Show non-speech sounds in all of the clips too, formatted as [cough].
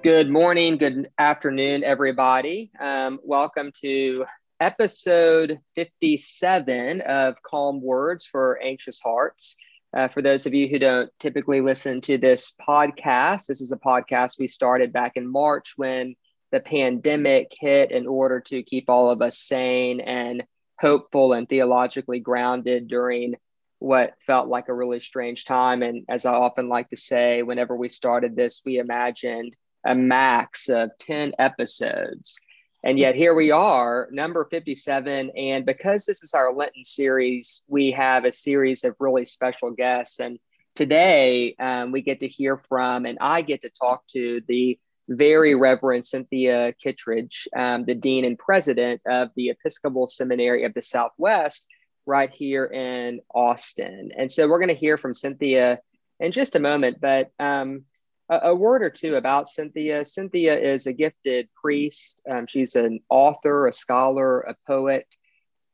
Good morning, good afternoon, everybody. Um, welcome to episode 57 of Calm Words for Anxious Hearts. Uh, for those of you who don't typically listen to this podcast, this is a podcast we started back in March when the pandemic hit in order to keep all of us sane and hopeful and theologically grounded during what felt like a really strange time. And as I often like to say, whenever we started this, we imagined a max of 10 episodes. And yet here we are, number 57. And because this is our Lenten series, we have a series of really special guests. And today um, we get to hear from, and I get to talk to the very Reverend Cynthia Kittredge, um, the Dean and President of the Episcopal Seminary of the Southwest, right here in Austin. And so we're going to hear from Cynthia in just a moment. But um, a, a, word or two about Cynthia. Cynthia is a gifted priest. Um, she's an author, a scholar, a poet,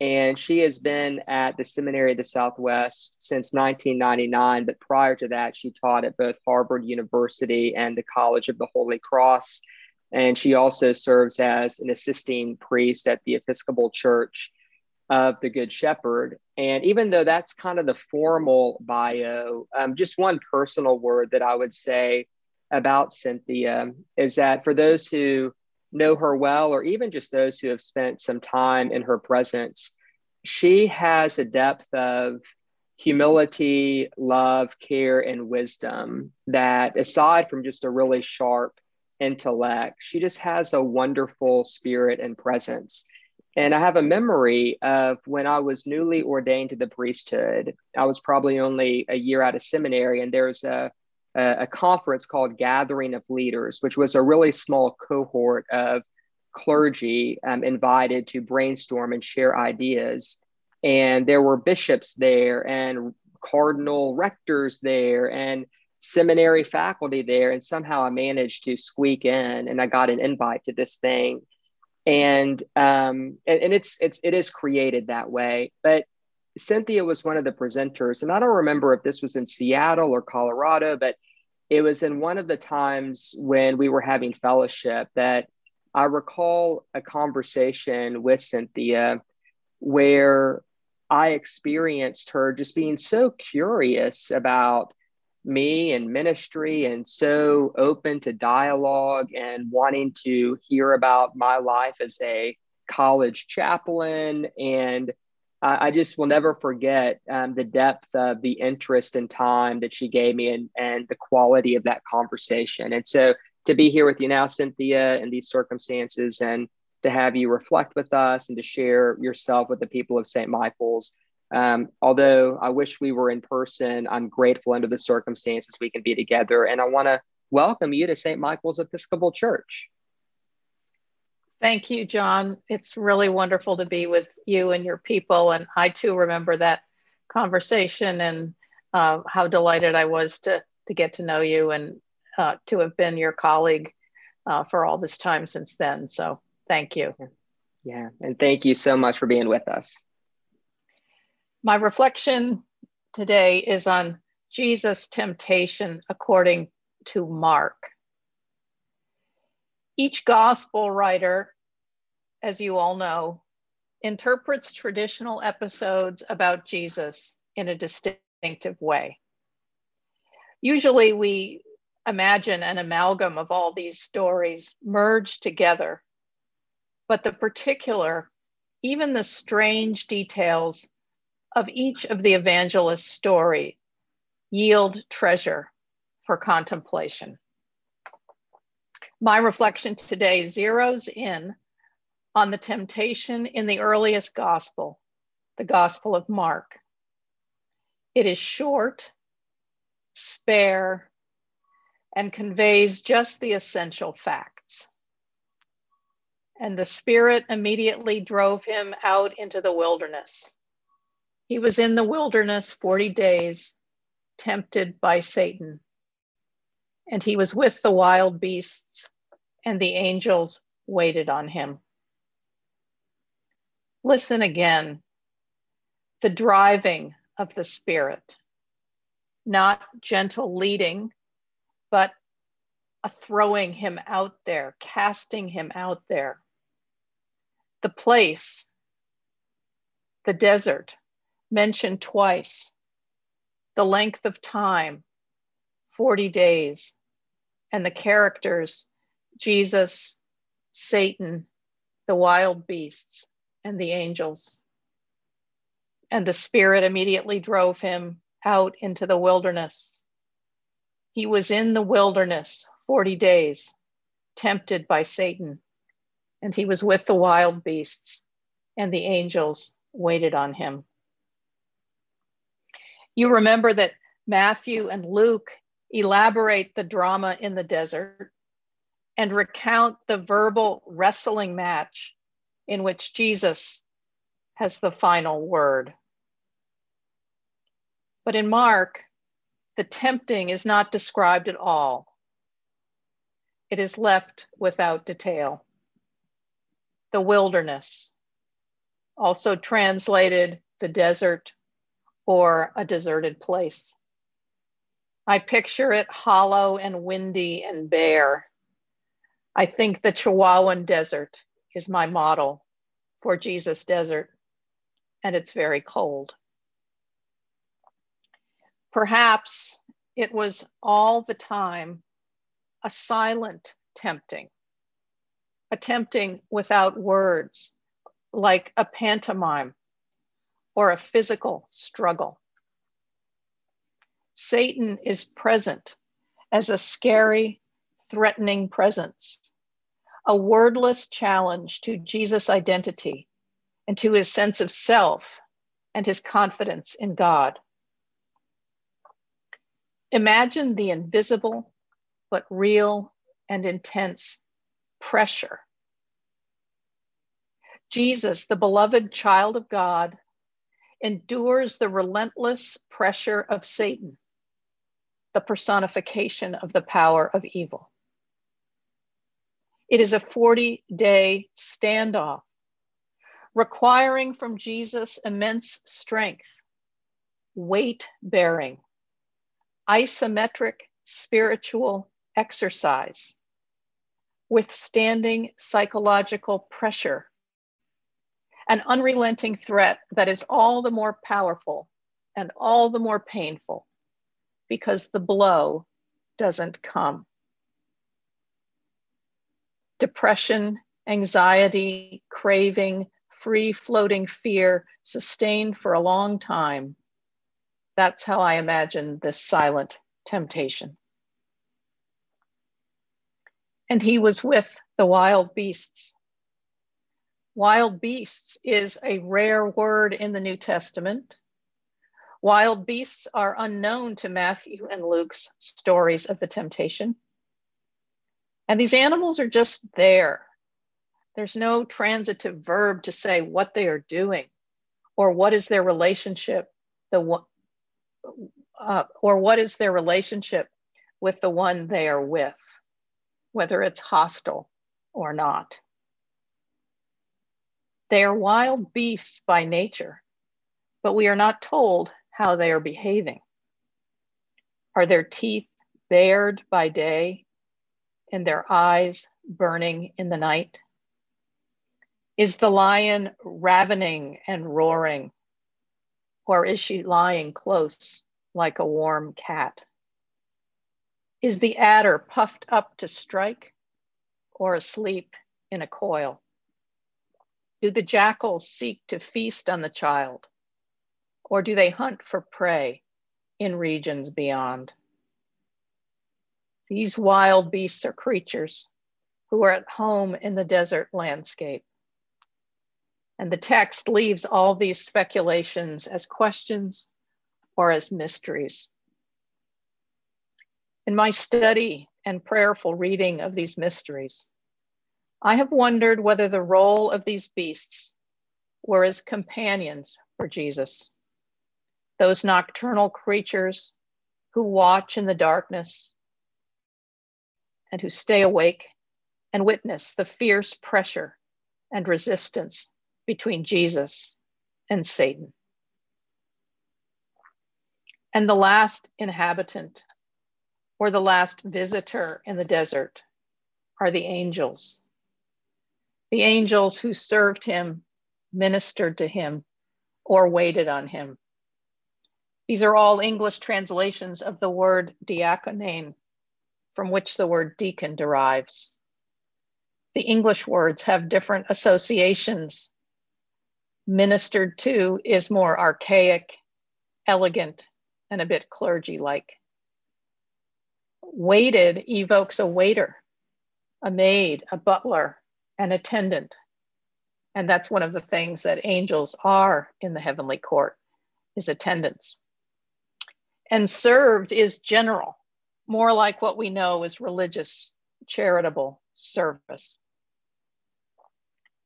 and she has been at the Seminary of the Southwest since 1999. But prior to that, she taught at both Harvard University and the College of the Holy Cross. And she also serves as an assisting priest at the Episcopal Church of the Good Shepherd. And even though that's kind of the formal bio, um, just one personal word that I would say about Cynthia is that for those who know her well, or even just those who have spent some time in her presence, she has a depth of humility, love, care, and wisdom that, aside from just a really sharp intellect, she just has a wonderful spirit and presence. And I have a memory of when I was newly ordained to the priesthood. I was probably only a year out of seminary, and there was a a, conference called Gathering of Leaders, which was a really small cohort of clergy um, invited to brainstorm and share ideas. And there were bishops there and cardinal rectors there and seminary faculty there. And somehow I managed to squeak in and I got an invite to this thing. And um, and, and it's it's it is created that way. But Cynthia was one of the presenters, and I don't remember if this was in Seattle or Colorado, but it was in one of the times when we were having fellowship that I recall a conversation with Cynthia where I experienced her just being so curious about me and ministry and so open to dialogue and wanting to hear about my life as a college chaplain and I just will never forget um, the depth of the interest and time that she gave me and, and the quality of that conversation. And so to be here with you now, Cynthia, in these circumstances, and to have you reflect with us and to share yourself with the people of St. Michael's. Um, although I wish we were in person, I'm grateful under the circumstances we can be together. And I want to welcome you to St. Michael's Episcopal Church. Thank you, John. It's really wonderful to be with you and your people. And I too remember that conversation and uh, how delighted I was to, to get to know you and uh, to have been your colleague uh, for all this time since then. So thank you. Yeah, and thank you so much for being with us. My reflection today is on Jesus' temptation according to Mark. Each gospel writer as you all know, interprets traditional episodes about Jesus in a distinctive way. Usually, we imagine an amalgam of all these stories merged together, but the particular, even the strange details of each of the evangelist's story yield treasure for contemplation. My reflection today zeroes in on the temptation in the earliest gospel, the Gospel of Mark. It is short, spare, and conveys just the essential facts. And the Spirit immediately drove him out into the wilderness. He was in the wilderness 40 days, tempted by Satan. And he was with the wild beasts, and the angels waited on him. Listen again the driving of the Spirit, not gentle leading, but a throwing him out there, casting him out there. The place, the desert, mentioned twice. The length of time, 40 days. And the characters, Jesus, Satan, the wild beasts, and the angels. And the Spirit immediately drove him out into the wilderness. He was in the wilderness 40 days, tempted by Satan, and he was with the wild beasts, and the angels waited on him. You remember that Matthew and Luke elaborate the drama in the desert and recount the verbal wrestling match in which Jesus has the final word. But in Mark, the tempting is not described at all it is left without detail. The wilderness, also translated the desert or a deserted place. I picture it hollow and windy and bare. I think the Chihuahuan Desert is my model for Jesus Desert, and it's very cold. Perhaps it was all the time a silent tempting, a tempting without words, like a pantomime or a physical struggle. Satan is present as a scary, threatening presence, a wordless challenge to Jesus' identity and to his sense of self and his confidence in God. Imagine the invisible, but real and intense pressure. Jesus, the beloved child of God, endures the relentless pressure of Satan, the personification of the power of evil. It is a 40 day standoff, requiring from Jesus immense strength, weight bearing, isometric spiritual exercise, withstanding psychological pressure, an unrelenting threat that is all the more powerful and all the more painful because the blow doesn't come. Depression, anxiety, craving, free floating fear sustained for a long time. That's how I imagine this silent temptation and he was with the wild beasts. Wild beasts is a rare word in the New Testament. Wild beasts are unknown to Matthew and Luke's stories of the temptation. And these animals are just there. There's no transitive verb to say what they are doing or what is their relationship, the uh, or what is their relationship with the one they are with whether it's hostile or not. They are wild beasts by nature, but we are not told how they are behaving. Are their teeth bared by day and their eyes burning in the night? Is the lion ravening and roaring, or is she lying close like a warm cat? Is the adder puffed up to strike or asleep in a coil? Do the jackals seek to feast on the child or do they hunt for prey in regions beyond? These wild beasts are creatures who are at home in the desert landscape. And the text leaves all these speculations as questions or as mysteries. In my study and prayerful reading of these mysteries, I have wondered whether the role of these beasts were as companions for Jesus, those nocturnal creatures who watch in the darkness and who stay awake and witness the fierce pressure and resistance between Jesus and Satan. And the last inhabitant or the last visitor in the desert are the angels. The angels who served him, ministered to him, or waited on him. These are all English translations of the word diakonein, from which the word deacon derives. The English words have different associations. Ministered to is more archaic, elegant, and a bit clergy like. Waited evokes a waiter, a maid, a butler, an attendant. And that's one of the things that angels are in the heavenly court is attendants. And served is general, more like what we know as religious, charitable service.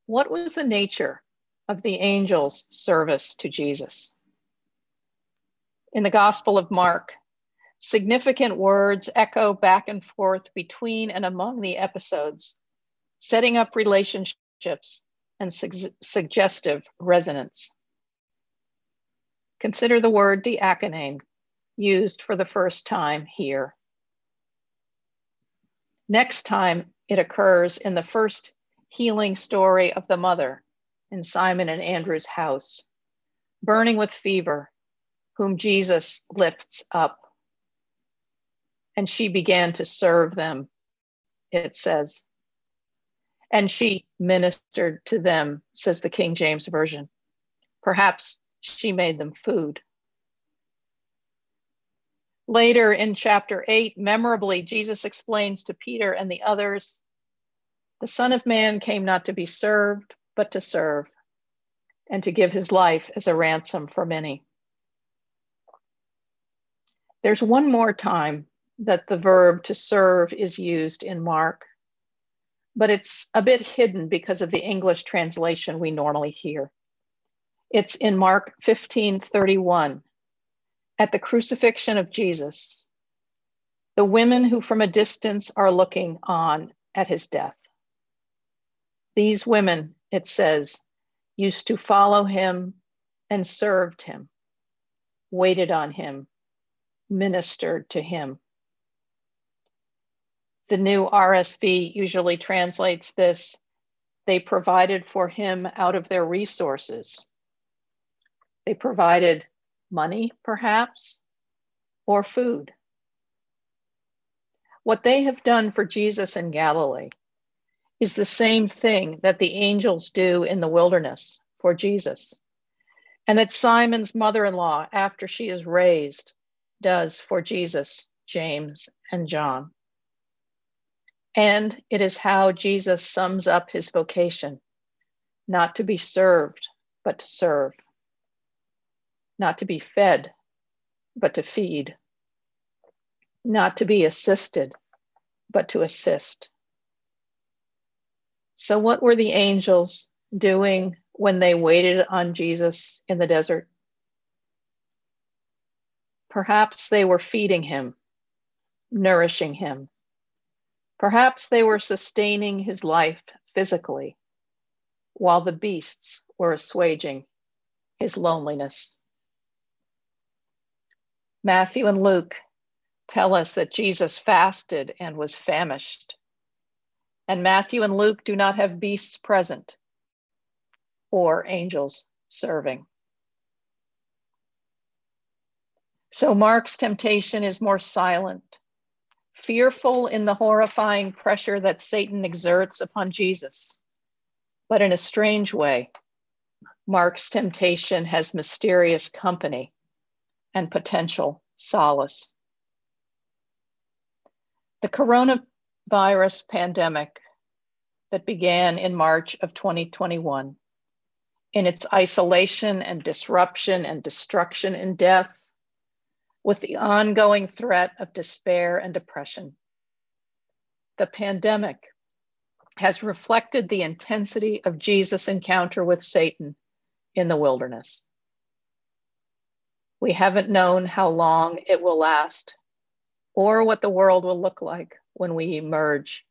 What was the nature of the angels' service to Jesus? In the Gospel of Mark, significant words echo back and forth between and among the episodes, setting up relationships and su- suggestive resonance. Consider the word diakonein, used for the first time here. Next time it occurs in the first healing story of the mother in Simon and Andrew's house, burning with fever, whom Jesus lifts up. And she began to serve them, it says. And she ministered to them, says the King James Version. Perhaps she made them food. Later in chapter 8, memorably, Jesus explains to Peter and the others the Son of Man came not to be served, but to serve, and to give his life as a ransom for many. There's one more time that the verb to serve is used in Mark, but it's a bit hidden because of the English translation we normally hear. It's in Mark 15 31 at the crucifixion of Jesus, the women who from a distance are looking on at his death. These women, it says, used to follow him and served him, waited on him, ministered to him. The new RSV usually translates this they provided for him out of their resources. They provided money, perhaps, or food. What they have done for Jesus in Galilee is the same thing that the angels do in the wilderness for Jesus, and that Simon's mother in law, after she is raised, does for Jesus, James, and John. And it is how Jesus sums up his vocation not to be served, but to serve not to be fed, but to feed, not to be assisted, but to assist. So, what were the angels doing when they waited on Jesus in the desert? Perhaps they were feeding him, nourishing him. Perhaps they were sustaining his life physically, while the beasts were assuaging his loneliness. Matthew and Luke tell us that Jesus fasted and was famished. And Matthew and Luke do not have beasts present or angels serving. So Mark's temptation is more silent, fearful in the horrifying pressure that Satan exerts upon Jesus. But in a strange way, Mark's temptation has mysterious company and potential solace. The coronavirus pandemic that began in March of 2021, in its isolation and disruption and destruction and death, with the ongoing threat of despair and depression. The pandemic has reflected the intensity of Jesus' encounter with Satan in the wilderness. We haven't known how long it will last or what the world will look like when we emerge.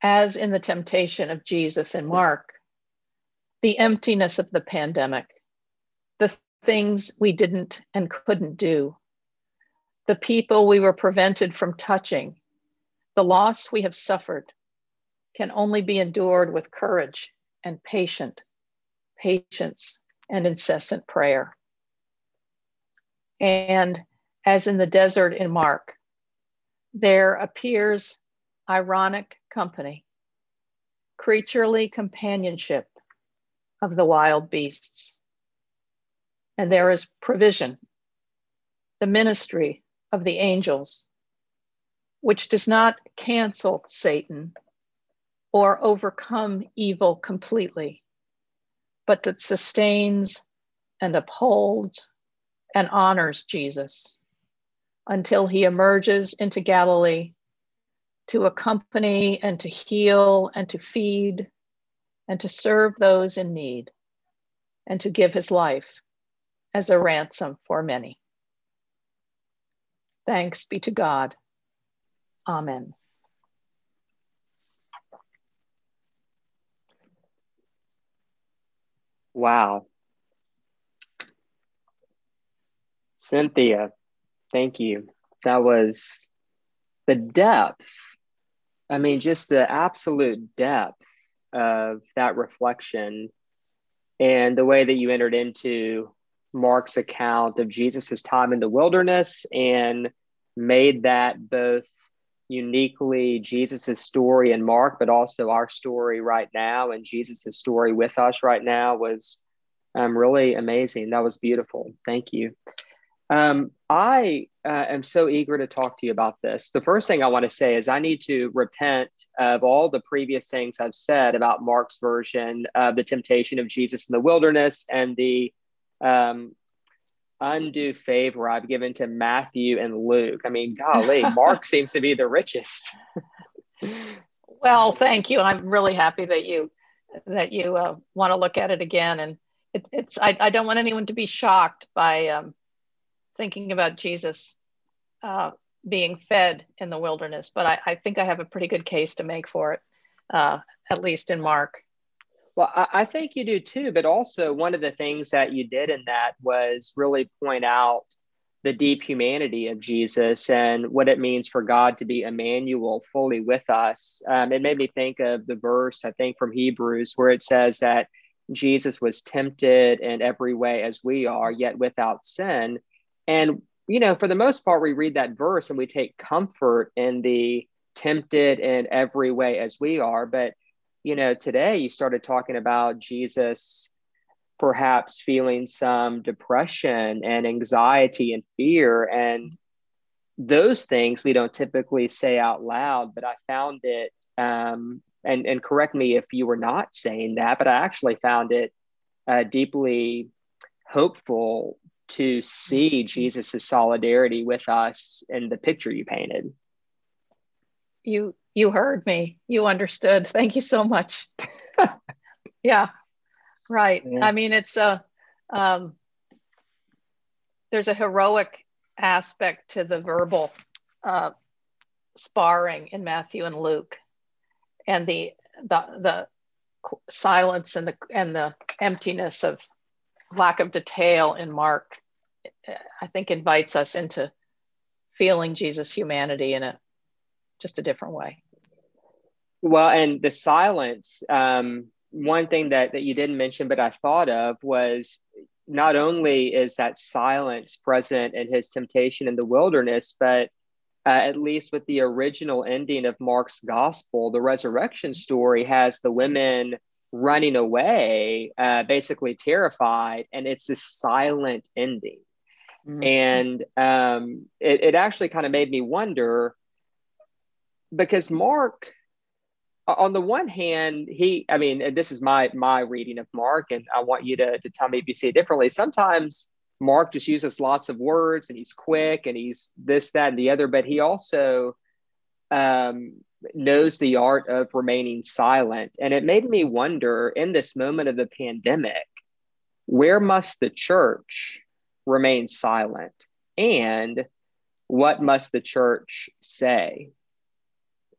As in the temptation of Jesus in Mark, the emptiness of the pandemic, the things we didn't and couldn't do, the people we were prevented from touching, the loss we have suffered can only be endured with courage and patient, patience and incessant prayer. And as in the desert in Mark, there appears ironic company, creaturely companionship of the wild beasts. And there is provision, the ministry of the angels, which does not cancel Satan or overcome evil completely, but that sustains and upholds and honors Jesus until he emerges into Galilee to accompany and to heal and to feed and to serve those in need and to give his life as a ransom for many. Thanks be to God. Amen. Wow. Cynthia, thank you. That was the depth. I mean, just the absolute depth of that reflection and the way that you entered into Mark's account of Jesus' time in the wilderness and made that both uniquely Jesus' story in Mark, but also our story right now and Jesus' story with us right now was um, really amazing. That was beautiful. Thank you. Um, I uh, am so eager to talk to you about this. The first thing I want to say is I need to repent of all the previous things I've said about Mark's version of the temptation of Jesus in the wilderness and the um, undue favor I've given to Matthew and Luke. I mean, golly, [laughs] Mark seems to be the richest. [laughs] well, thank you. I'm really happy that you that you uh, want to look at it again. And it, it's I, I, don't want anyone to be shocked by um, thinking about Jesus uh, being fed in the wilderness, but I, I, think I have a pretty good case to make for it, uh, at least in Mark. Well, I, I think you do too, but also one of the things that you did in that was really point out the deep humanity of Jesus and what it means for God to be Emmanuel fully with us. Um, it made me think of the verse, I think, from Hebrews, where it says that Jesus was tempted in every way as we are, yet without sin. And, you know, for the most part, we read that verse and we take comfort in the tempted in every way as we are. But you know, today you started talking about Jesus perhaps feeling some depression and anxiety and fear. And those things we don't typically say out loud, but I found it, um, and, and correct me if you were not saying that, but I actually found it uh, deeply hopeful to see Jesus' solidarity with us in the picture you painted. You you heard me. You understood. Thank you so much. [laughs] Yeah right. Yeah. i mean it's a um, there's a heroic aspect to the verbal uh, sparring in matthew and luke and the the the silence and the and the emptiness of lack of detail in mark i think invites us into feeling jesus humanity in a just a different way well, and the silence, um, one thing that, that you didn't mention, but I thought of was not only is that silence present in his temptation in the wilderness, but uh, at least with the original ending of Mark's gospel, the resurrection story has the women running away, uh, basically terrified, and it's this silent ending. Mm-hmm. And um, it, it actually kind of made me wonder because Mark on the one hand, he, I mean, and this is my my reading of Mark, and I want you to, to tell me if you see it differently. Sometimes Mark just uses lots of words and he's quick and he's this, that, and the other, but he also um, knows the art of remaining silent. And it made me wonder in this moment of the pandemic, where must the church remain silent? And what must the church say?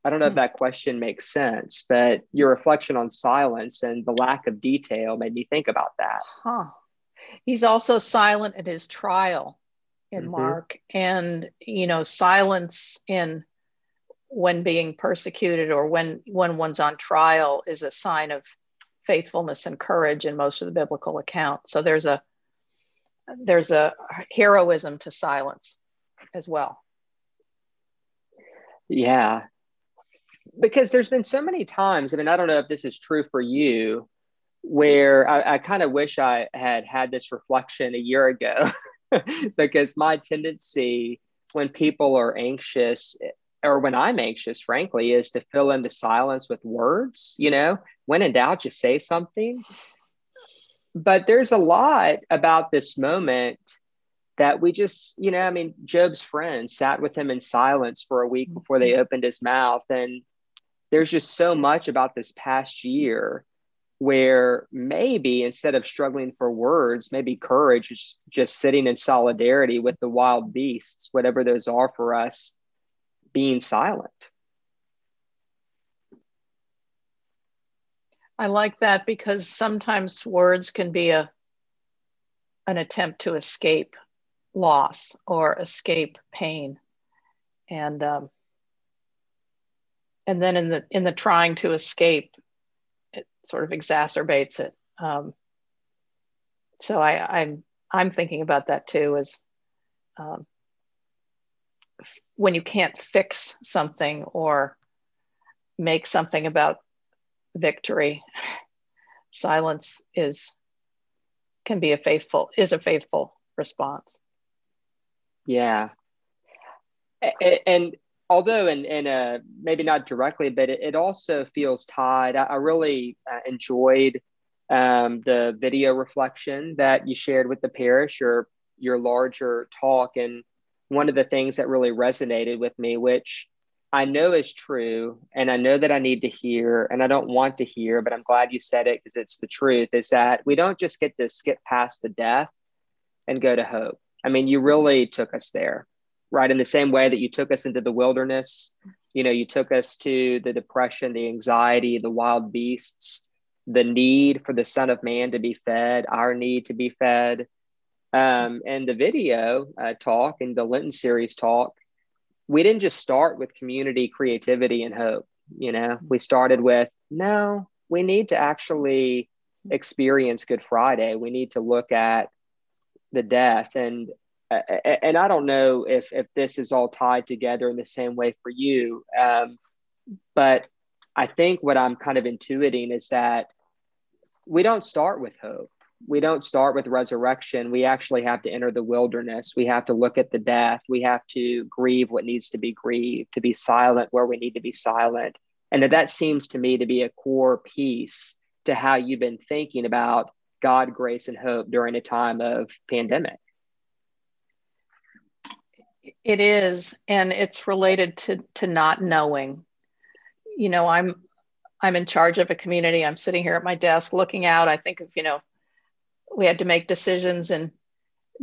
I don't know if hmm. that question makes sense, but your reflection on silence and the lack of detail made me think about that. Huh. He's also silent at his trial in mm-hmm. Mark, and you know, silence in when being persecuted or when when one's on trial is a sign of faithfulness and courage in most of the biblical accounts. So there's a there's a heroism to silence as well. Yeah. Because there's been so many times, I mean, I don't know if this is true for you, where I, I kind of wish I had had this reflection a year ago, [laughs] because my tendency when people are anxious or when I'm anxious, frankly, is to fill in the silence with words. You know, when in doubt, just say something. But there's a lot about this moment that we just, you know, I mean, Job's friends sat with him in silence for a week before they mm-hmm. opened his mouth. And there's just so much about this past year where maybe instead of struggling for words, maybe courage is just sitting in solidarity with the wild beasts, whatever those are for us, being silent. I like that because sometimes words can be a an attempt to escape loss or escape pain, and um, and then in the in the trying to escape, it sort of exacerbates it. Um, so I, I'm I'm thinking about that too as um, when you can't fix something or make something about victory [laughs] silence is can be a faithful is a faithful response yeah and although in, in a maybe not directly but it, it also feels tied i, I really uh, enjoyed um, the video reflection that you shared with the parish your your larger talk and one of the things that really resonated with me, which I know is true, and I know that I need to hear, and I don't want to hear, but I'm glad you said it because it's the truth, is that we don't just get to skip past the death and go to hope. I mean, you really took us there, right? In the same way that you took us into the wilderness, you know, you took us to the depression, the anxiety, the wild beasts, the need for the Son of Man to be fed, our need to be fed um, and the video uh, talk and the Lenten series talk, we didn't just start with community creativity and hope. You know, we started with no, we need to actually experience Good Friday. We need to look at the death and and I don't know if if this is all tied together in the same way for you, um, but I think what I'm kind of intuiting is that we don't start with hope we don't start with resurrection. We actually have to enter the wilderness. We have to look at the death. We have to grieve what needs to be grieved, to be silent where we need to be silent. And that, that seems to me to be a core piece to how you've been thinking about God, grace, and hope during a time of pandemic. It is, and it's related to to not knowing. You know, I'm I'm in charge of a community. I'm sitting here at my desk looking out. I think of, you know, we had to make decisions in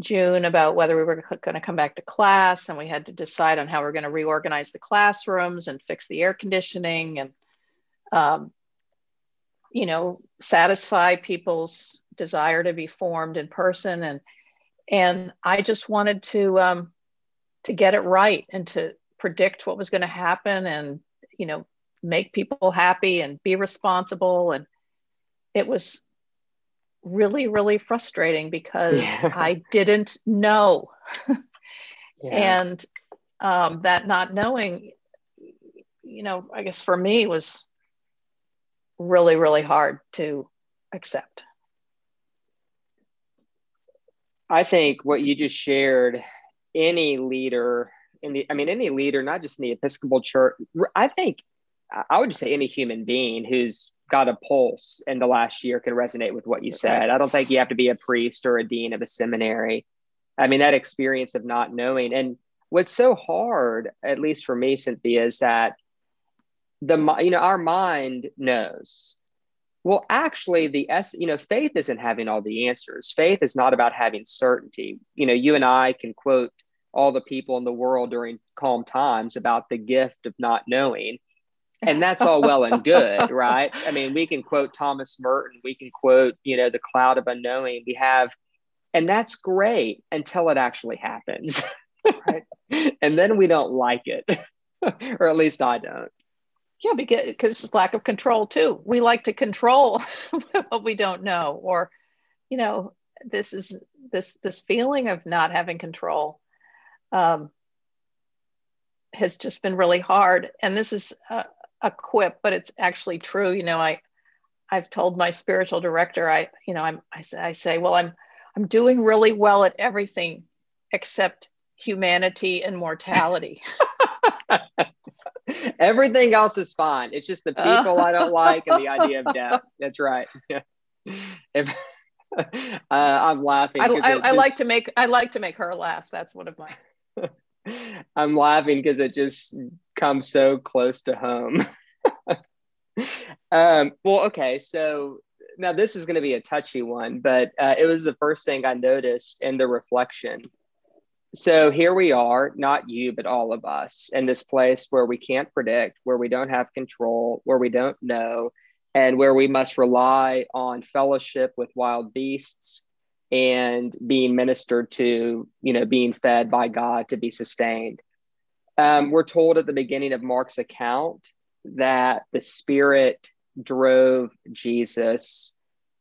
June about whether we were going to come back to class, and we had to decide on how we are going to reorganize the classrooms and fix the air conditioning and, um, you know, satisfy people's desire to be formed in person. And and I just wanted to um, to get it right and to predict what was going to happen and you know make people happy and be responsible and it was really, really frustrating because [laughs] yeah. I didn't know. yeah. And um, that not knowing, you know, I guess for me was really, really hard to accept. I think what you just shared, any leader in the, I mean, any leader, not just in the Episcopal Church, I think I would just say any human being who's got a pulse in the last year can resonate with what you said. I don't think you have to be a priest or a dean of a seminary. I mean, that experience of not knowing. And what's so hard, at least for me, Cynthia, is that the you know our mind knows well actually the s you know faith isn't having all the answers faith is not about having certainty you know you and i can quote all the people in the world during calm times about the gift of not knowing. And that's all well and good [laughs] right? I mean we can quote thomas merton. We can quote you know the cloud of unknowing. We have and that's great until it actually happens. Right. [laughs] And then we don't like it [laughs] or at least i don't. Yeah, because because lack of control too. We like to control what we don't know, or you know, this is this this feeling of not having control um, has just been really hard. And this is a, a quip, but it's actually true. You know, I I've told my spiritual director, I you know, I'm I say, I say, well, I'm I'm doing really well at everything except humanity and mortality. [laughs] [laughs] Everything else is fine. It's just the people I don't like and the idea of death. [laughs] That's right. if, uh, I'm laughing. I, I, just, I, like to make I like to make her laugh. That's one of my. I'm laughing because it just comes so close to home. [laughs] um, well, okay, so now this is going to be a touchy one, but uh, it was the first thing I noticed in the reflection so here we are, not you, but all of us in this place where we can't predict, where we don't have control, where we don't know, and where we must rely on fellowship with wild beasts and being ministered to, you know, being fed by God to be sustained. Um, we're told at the beginning of Mark's account that the Spirit drove Jesus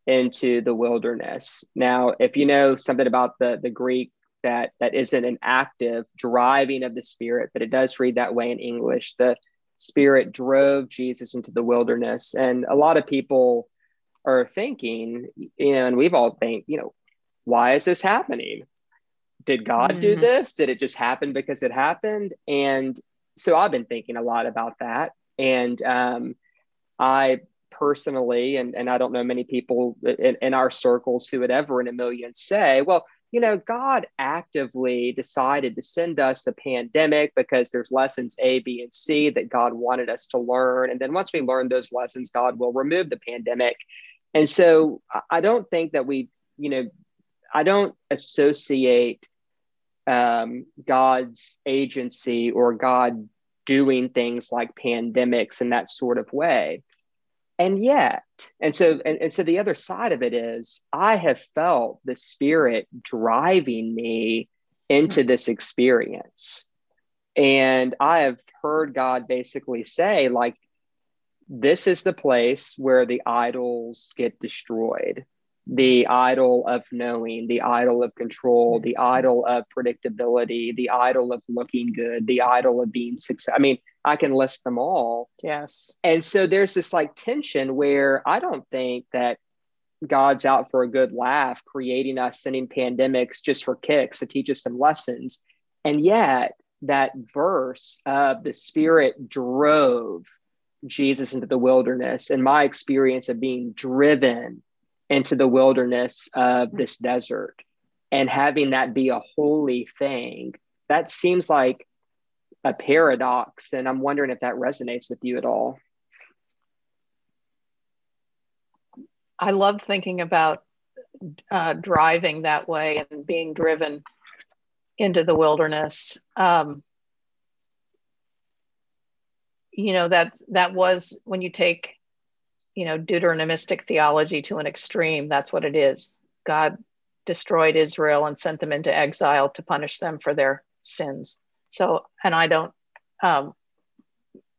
into the wilderness. Now, if you know something about the, the Greek that that isn't an active driving of the spirit but it does read that way in english the spirit drove jesus into the wilderness and a lot of people are thinking and we've all think you know why is this happening did god mm. do mm-hmm. this did it just happen because it happened and so i've been thinking a lot about that and um, i personally and, and i don't know many people in, in our circles who would ever in a million say well you know, God actively decided to send us a pandemic because there's lessons A, B, and C that God wanted us to learn. And then once we learn those lessons, God will remove the pandemic. And so I don't think that we, you know, I don't associate um, God's agency or God doing things like pandemics in that sort of way. And yet and so and, and so the other side of it is i have felt the spirit driving me into this experience. And i have heard god basically say like this is the place where the idols get destroyed the idol of knowing, the idol of control, mm-hmm. the idol of predictability, the idol of looking good, the idol of being successful. I mean, I can list them all. Yes. And so there's this like tension where I don't think that God's out for a good laugh, creating us, sending pandemics just for kicks to teach us some lessons. And yet, that verse of the Spirit drove Jesus into the wilderness, and my experience of being driven into the wilderness of this desert. And having that be a holy thing that seems like a paradox. And i'm wondering if that resonates with you at all. I love thinking about uh, driving that way and being driven into the wilderness. Um, you know that that was when you take you know deuteronomistic theology to an extreme. That's what it is. God destroyed israel and sent them into exile to punish them for their sins. So and i don't um,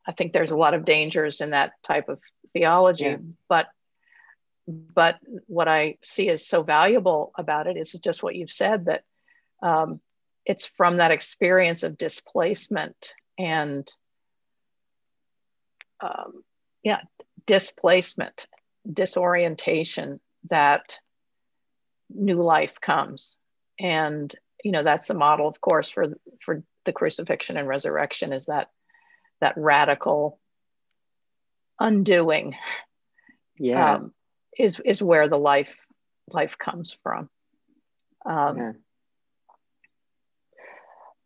i think there's a lot of dangers in that type of theology yeah. but but what i see is so valuable about it is just what you've said that um, it's from that experience of displacement and um, yeah displacement, disorientation that new life comes. And you know that's the model, of course, for for the crucifixion and resurrection is that that radical undoing. Yeah, um, is is where the life life comes from. Um, yeah.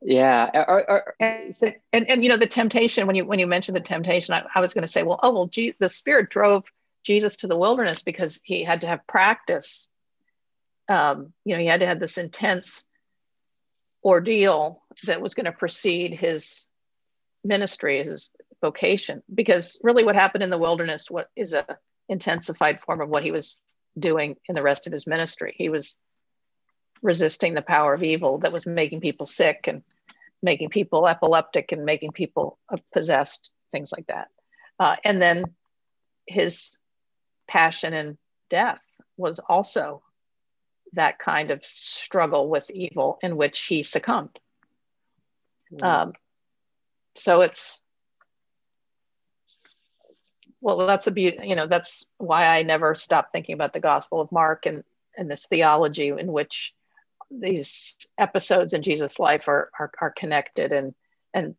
Yeah. Are, are, and, and, and, you know, the temptation, when you, when you mentioned the temptation, I, I was going to say, well, oh, well, G- the spirit drove Jesus to the wilderness because he had to have practice. Um, you know, he had to have this intense ordeal that was going to precede his ministry, his vocation. Because really, what happened in the wilderness what is a intensified form of what he was doing in the rest of his ministry. He was resisting the power of evil that was making people sick and making people epileptic and making people possessed, things like that. Uh, and then his passion and death was also that kind of struggle with evil in which he succumbed. Mm. Um, so it's well, that's a be you know that's why I never stopped thinking about the Gospel of Mark and and this theology in which these episodes in Jesus' life are are, are connected and and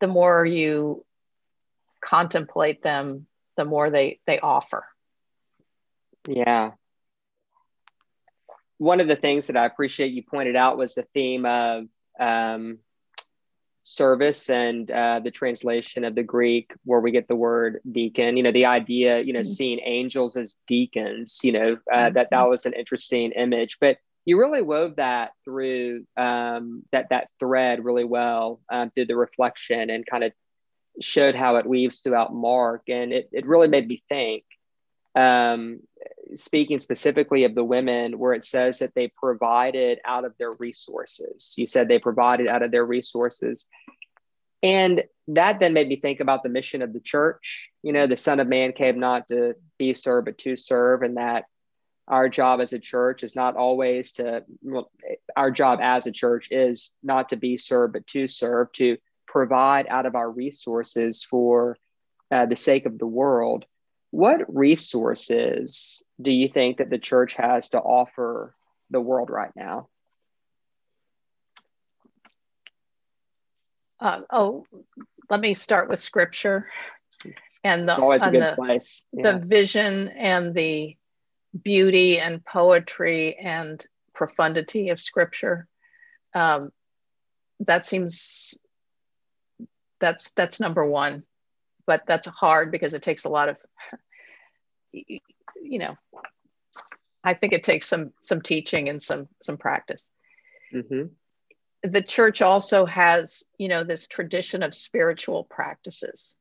the more you contemplate them, the more they they offer. Yeah. One of the things that I appreciate you pointed out was the theme of um, service and uh, the translation of the Greek, where we get the word deacon. You know, the idea, you know, mm-hmm. seeing angels as deacons. You know, uh, mm-hmm. that that was an interesting image, but you really wove that through um, that that thread really well um, through the reflection and kind of showed how it weaves throughout Mark, and it it really made me think. Um, speaking specifically of the women, where it says that they provided out of their resources. You said they provided out of their resources. And that then made me think about the mission of the church. You know, the Son of Man came not to be served, but to serve, and that our job as a church is not always to, well, our job as a church is not to be served, but to serve, to provide out of our resources for uh, the sake of the world. What resources do you think that the church has to offer the world right now? Uh, oh, let me start with scripture and the, it's always a good the, place. Yeah. The vision and the beauty and poetry and profundity of scripture. Um, that seems that's that's number one, but that's hard because it takes a lot of, [laughs] you know, I think it takes some some teaching and some some practice. Mm-hmm. The church also has, you know, this tradition of spiritual practices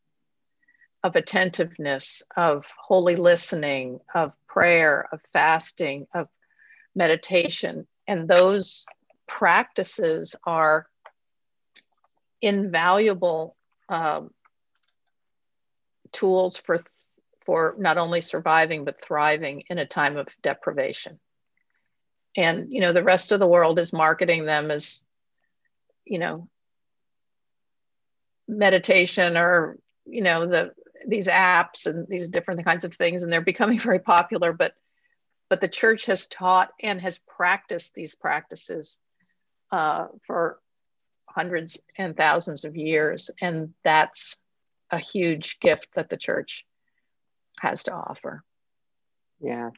of attentiveness, of holy listening, of prayer, of fasting, of meditation. And those practices are invaluable um, tools for, for not only surviving, but thriving in a time of deprivation. And, you know, the rest of the world is marketing them as, you know, meditation or, you know, the these apps and these different kinds of things and they're becoming [laughs] very popular but but the church has taught and has practiced these practices uh, for hundreds and thousands of years and that's a huge gift that the church has to offer. Yeah.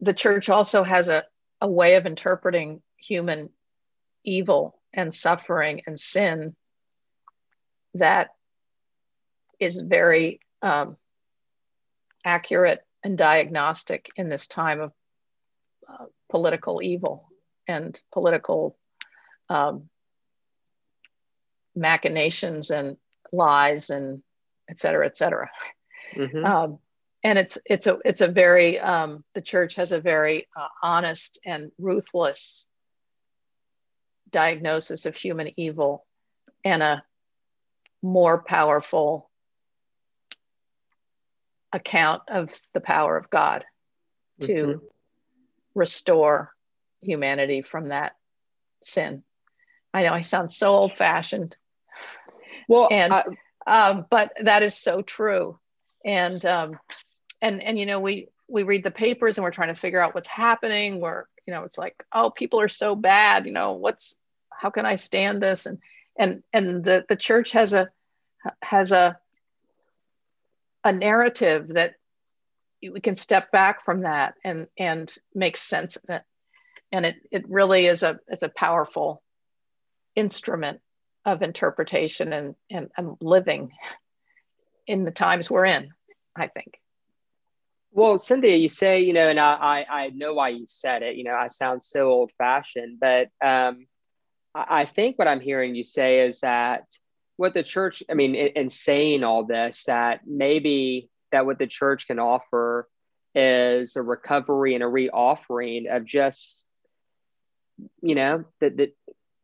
The church also has a, a way of interpreting human evil and suffering and sin that is very um, accurate and diagnostic in this time of uh, political evil and political um, machinations and lies and et cetera, et cetera. Mm-hmm. Um, and it's it's a it's a very um, the church has a very uh, honest and ruthless diagnosis of human evil and a more powerful account of the power of God to mm-hmm. restore humanity from that sin. I know I sound so old fashioned. Well, and I, um, but that is so true. And um, and and you know we we read the papers and we're trying to figure out what's happening. We're you know it's like oh people are so bad. You know what's how can I stand this? And and and the the church has a has a a narrative that we can step back from that and and make sense of it and it it really is a is a powerful instrument of interpretation and, and, and living in the times we're in, I think. Well, Cynthia, you say, you know, and I, I, I know why you said it. You know, I sound so old fashioned, but um, I, I think what I'm hearing you say is that what the church, I mean, in, in saying all this, that maybe that what the church can offer is a recovery and a reoffering of just, you know, that, that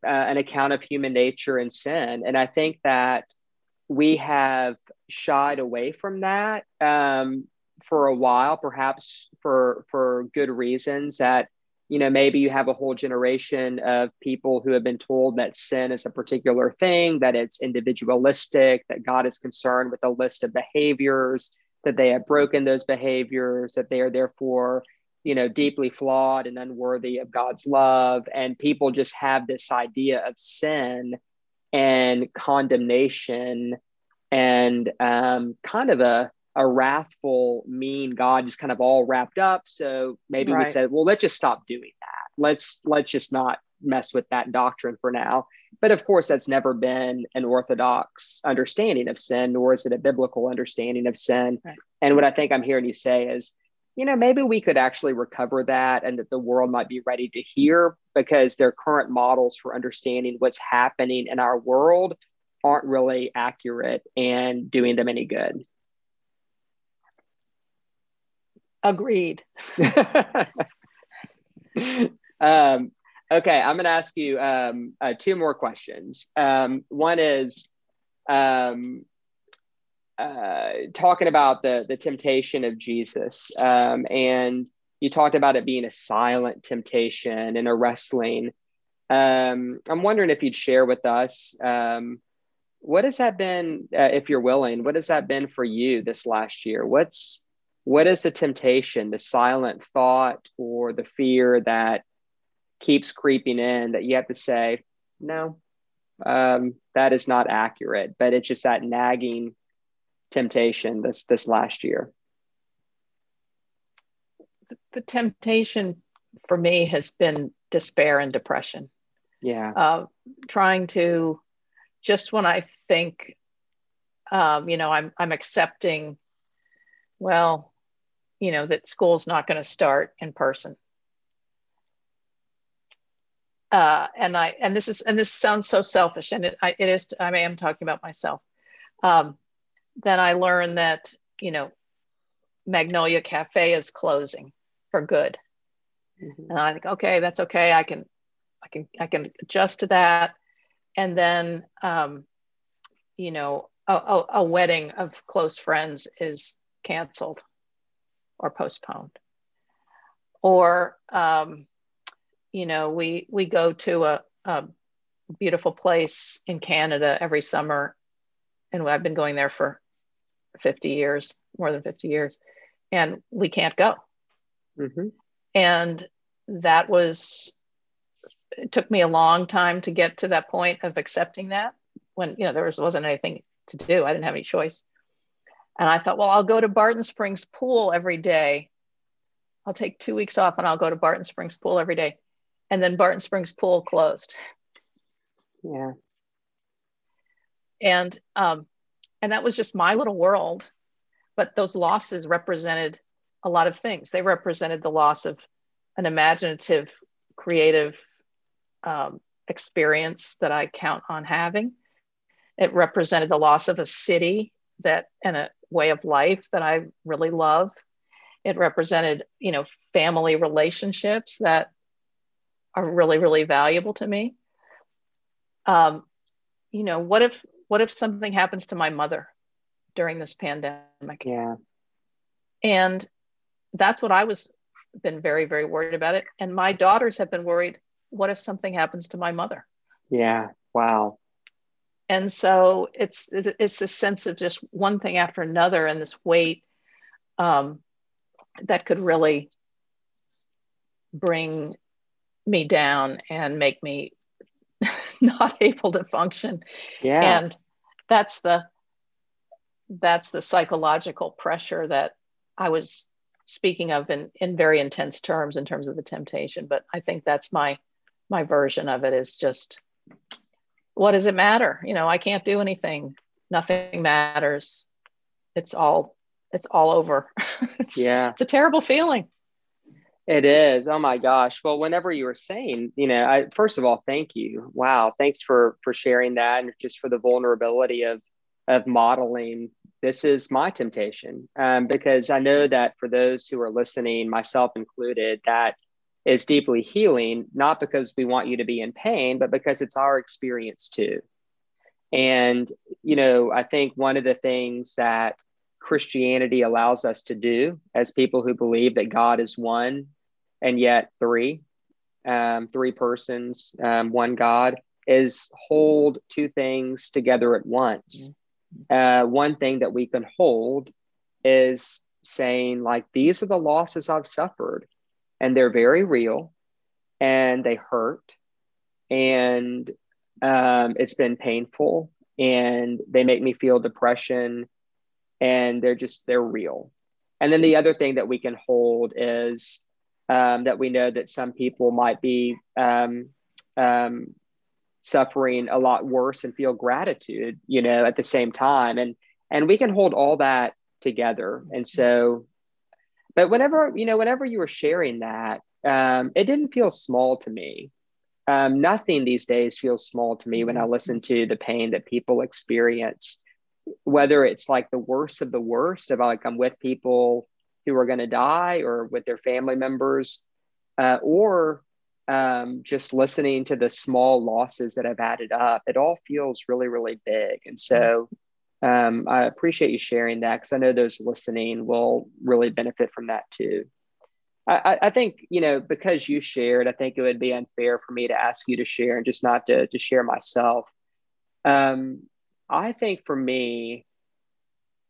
uh, an account of human nature and sin. And I think that we have shied away from that um, for a while, perhaps for for good reasons. That you know maybe you have a whole generation of people who have been told that sin is a particular thing, that it's individualistic, that God is concerned with a list of behaviors, that they have broken those behaviors, that they are therefore you know deeply flawed and unworthy of God's love, and people just have this idea of sin and condemnation and um, kind of a a wrathful, mean God just kind of all wrapped up. So maybe right. we said, well, let's just stop doing that. Let's let's just not mess with that doctrine for now. But of course, that's never been an orthodox understanding of sin, nor is it a biblical understanding of sin. Right. And what I think I'm hearing you say is, you know, maybe we could actually recover that and that the world might be ready to hear because their current models for understanding what's happening in our world aren't really accurate and doing them any good. Agreed. [laughs] um, okay, I'm going to ask you um, uh, two more questions. Um, one is um, uh, talking about the the temptation of Jesus, um, and you talked about it being a silent temptation and a wrestling. Um, I'm wondering if you'd share with us um, what has that been, uh, if you're willing, what has that been for you this last year? What's what is the temptation, the silent thought or the fear that keeps creeping in that you have to say, no, um, that is not accurate, but it's just that nagging temptation this this last year. The, temptation for me has been despair and depression. Yeah. Uh, trying to just when I think, um, you know, I'm I'm accepting, well, you know, that school's not going to start in person. Uh, and I and this is and this sounds so selfish, and it, I, it is. I am talking about myself. Um, then I learned that you know, Magnolia Cafe is closing for good, mm-hmm. and I think, okay, that's okay. I can, I can, I can adjust to that and then um, you know a, a, a, wedding of close friends is canceled or postponed. Or um, you know we we go to a, a beautiful place in canada every summer. And i've been going there for 50 years more than 50 years. And we can't go. Mm-hmm. and that was it took me a long time to get to that point of accepting that when you know there was, wasn't anything to do. I didn't have any choice and i thought well i'll go to barton springs pool every day. I'll take two weeks off and i'll go to barton springs pool every day. And then barton springs pool closed. Yeah. And um and that was just my little world. But those losses represented a lot of things. They represented the loss of an imaginative creative um, experience that I count on having. It represented the loss of a city that and a way of life that I really love. It represented, you know, family relationships that are really, really valuable to me. Um, you know, what if what if something happens to my mother during this pandemic? Yeah. And that's what I was been very, very worried about it. And my daughters have been worried what if something happens to my mother? Yeah. Wow. And so it's it's a sense of just one thing after another, and this weight um, that could really bring me down and make me [laughs] not able to function. Yeah. And that's the that's the psychological pressure that I was speaking of in, in very intense terms in terms of the temptation. But I think that's my my version of it is just what does it matter? You know, I can't do anything. Nothing matters. It's all it's all over. [laughs] it's, yeah. It's a terrible feeling. It is. Oh my gosh. Well, whenever you were saying, you know, I first of all, thank you. Wow, thanks for for sharing that and just for the vulnerability of of modeling. This is my temptation um, because I know that for those who are listening, myself included, that is deeply healing. Not because we want you to be in pain, but because it's our experience too. And you know, I think one of the things that Christianity allows us to do as people who believe that God is one and yet three, um, three persons, um, one God, is hold two things together at once. Uh, one thing that we can hold is saying, like, these are the losses I've suffered, and they're very real, and they hurt, and um, it's been painful, and they make me feel depression and they're just they're real. And then the other thing that we can hold is um, that we know that some people might be um, um, suffering a lot worse and feel gratitude you know at the same time. And and we can hold all that together. And so but whenever you know whenever you were sharing that um, it didn't feel small to me. Um, nothing these days feels small to me when i listen to the pain that people experience whether it's like the worst of the worst of like I'm with people who are going to die or with their family members, uh, or um, just listening to the small losses that have added up, it all feels really, really big. And so um, I appreciate you sharing that because I know those listening will really benefit from that too. I, I, think, you know, because you shared, I think it would be unfair for me to ask you to share and just not to, to share myself. Um, I think for me,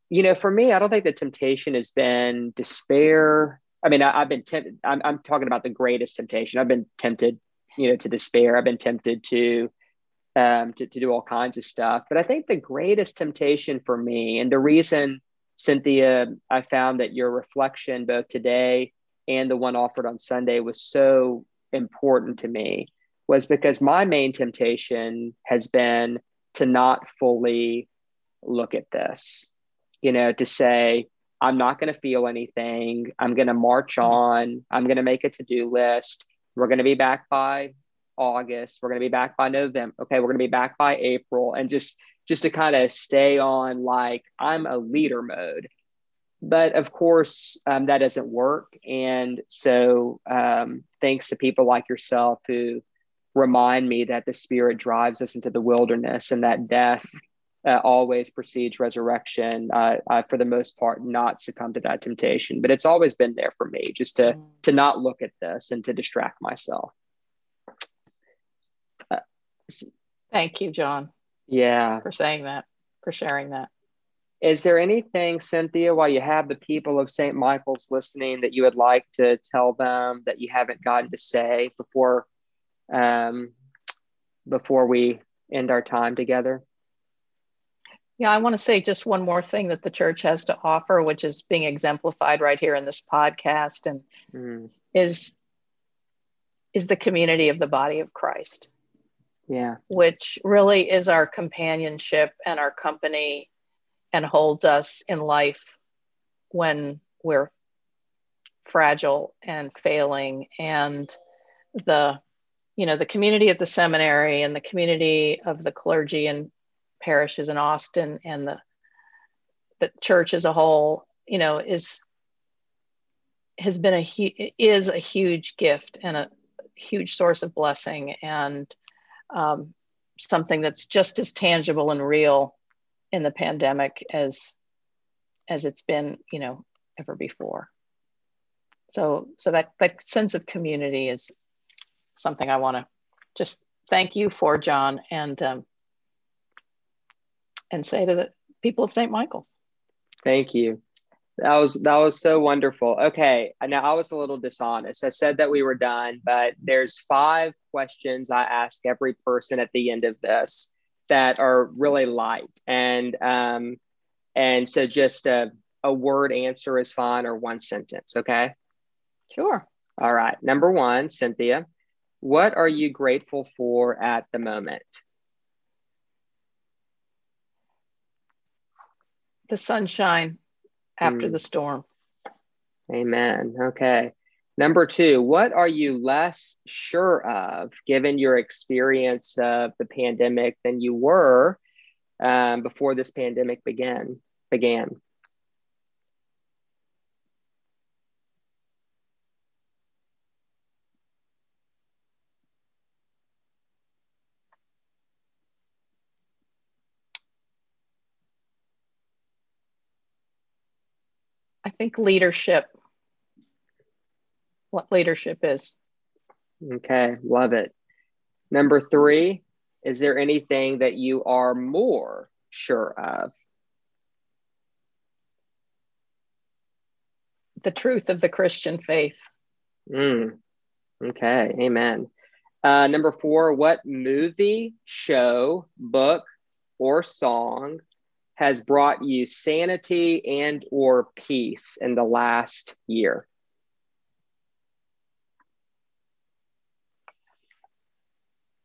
you know, for me, I don't think the temptation has been despair. I mean, I, have been tempted. I'm, I'm talking about the greatest temptation. I've been tempted, you know, to despair. I've been tempted to, um, to, to do all kinds of stuff. But I think the greatest temptation for me, and the reason, Cynthia, I found that your reflection both today and the one offered on Sunday was so important to me, was because my main temptation has been to not fully look at this, you know, to say, I'm not going to feel anything. I'm going to march mm-hmm. on. I'm going to make a to do list. We're going to be back by August. We're going to be back by November. Okay, we're going to be back by April, and just just to kind of stay on like I'm a leader mode. But of course, um, that doesn't work. And so, um, thanks to people like yourself who remind me that the spirit drives us into the wilderness and that death uh, always precedes resurrection uh, I, for the most part not succumb to that temptation but it's always been there for me just to mm. to not look at this and to distract myself thank you john yeah for saying that for sharing that is there anything cynthia while you have the people of st michael's listening that you would like to tell them that you haven't gotten to say before um, before we end our time together? Yeah, I want to say just one more thing that the church has to offer, which is being exemplified right here in this podcast, and mm. is is the community of the body of Christ. Yeah, which really is our companionship and our company, and holds us in life when we're fragile and failing, and the you know the community at the seminary and the community of the clergy and parishes in austin and the the church as a whole you know is has been a is a huge gift and a huge source of blessing. And um, something that's just as tangible and real in the pandemic as as it's been you know ever before so so that that sense of community is something I want to just thank you for, John, and um, and say to the people of St. Michael's. Thank you. That was that was so wonderful. Okay, uh, now I was a little dishonest. I said that we were done, but there's five questions I ask every person at the end of this that are really light, and um, and so just a a word answer is fine or one sentence. Okay. Sure. All right. Number one, Cynthia, what are you grateful for at the moment? The sunshine after mm. the storm. Amen. Okay. Number two, what are you less sure of given your experience of the pandemic than you were um, before this pandemic began? Began. Think leadership what leadership is. Okay, love it. Number three, is there anything that you are more sure of? The truth of the Christian faith. Mm. Okay, amen. Uh, number four, what movie, show, book, or song has brought you sanity and or peace in the last year?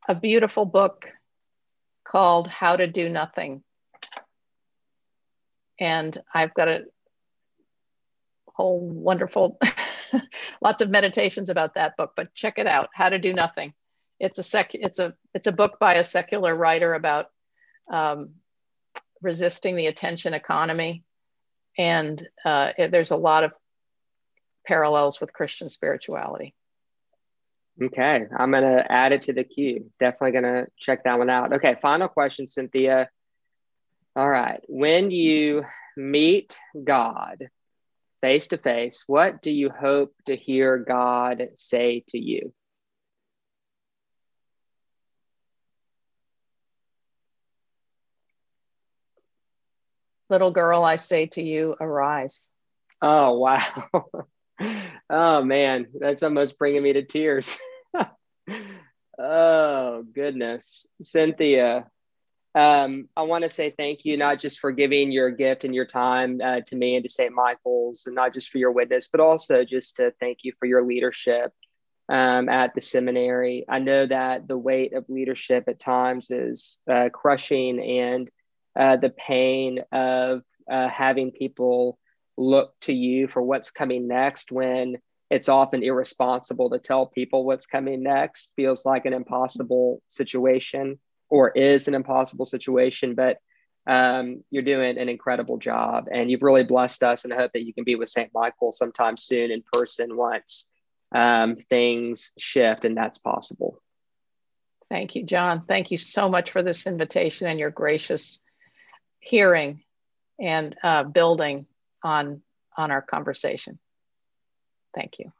a beautiful book called How to Do Nothing. And I've got a whole wonderful, [laughs] lots of meditations about that book, but check it out, How to Do Nothing. It's a sec, it's a, it's a book by a secular writer about um, resisting the attention economy. And uh, it, there's a lot of parallels with Christian spirituality. Okay, I'm gonna add it to the queue. Definitely gonna check that one out. Okay, final question, Cynthia. All right, when you meet God face to face, what do you hope to hear God say to you? Little girl, I say to you, arise. Oh, wow. [laughs] oh man, that's almost bringing me to tears. [laughs] oh goodness, Cynthia. Um, I want to say thank you, not just for giving your gift and your time uh, to me and to St. Michael's, and not just for your witness, but also just to thank you for your leadership um, at the seminary. I know that the weight of leadership at times is uh, crushing, and uh, the pain of uh, having people look to you for what's coming next when it's often irresponsible to tell people what's coming next feels like an impossible situation or is an impossible situation but um, you're doing an incredible job and you've really blessed us and I hope that you can be with st michael sometime soon in person once um, things shift and that's possible. Thank you john. Thank you so much for this invitation and your gracious hearing and uh, building on on our conversation. Thank you.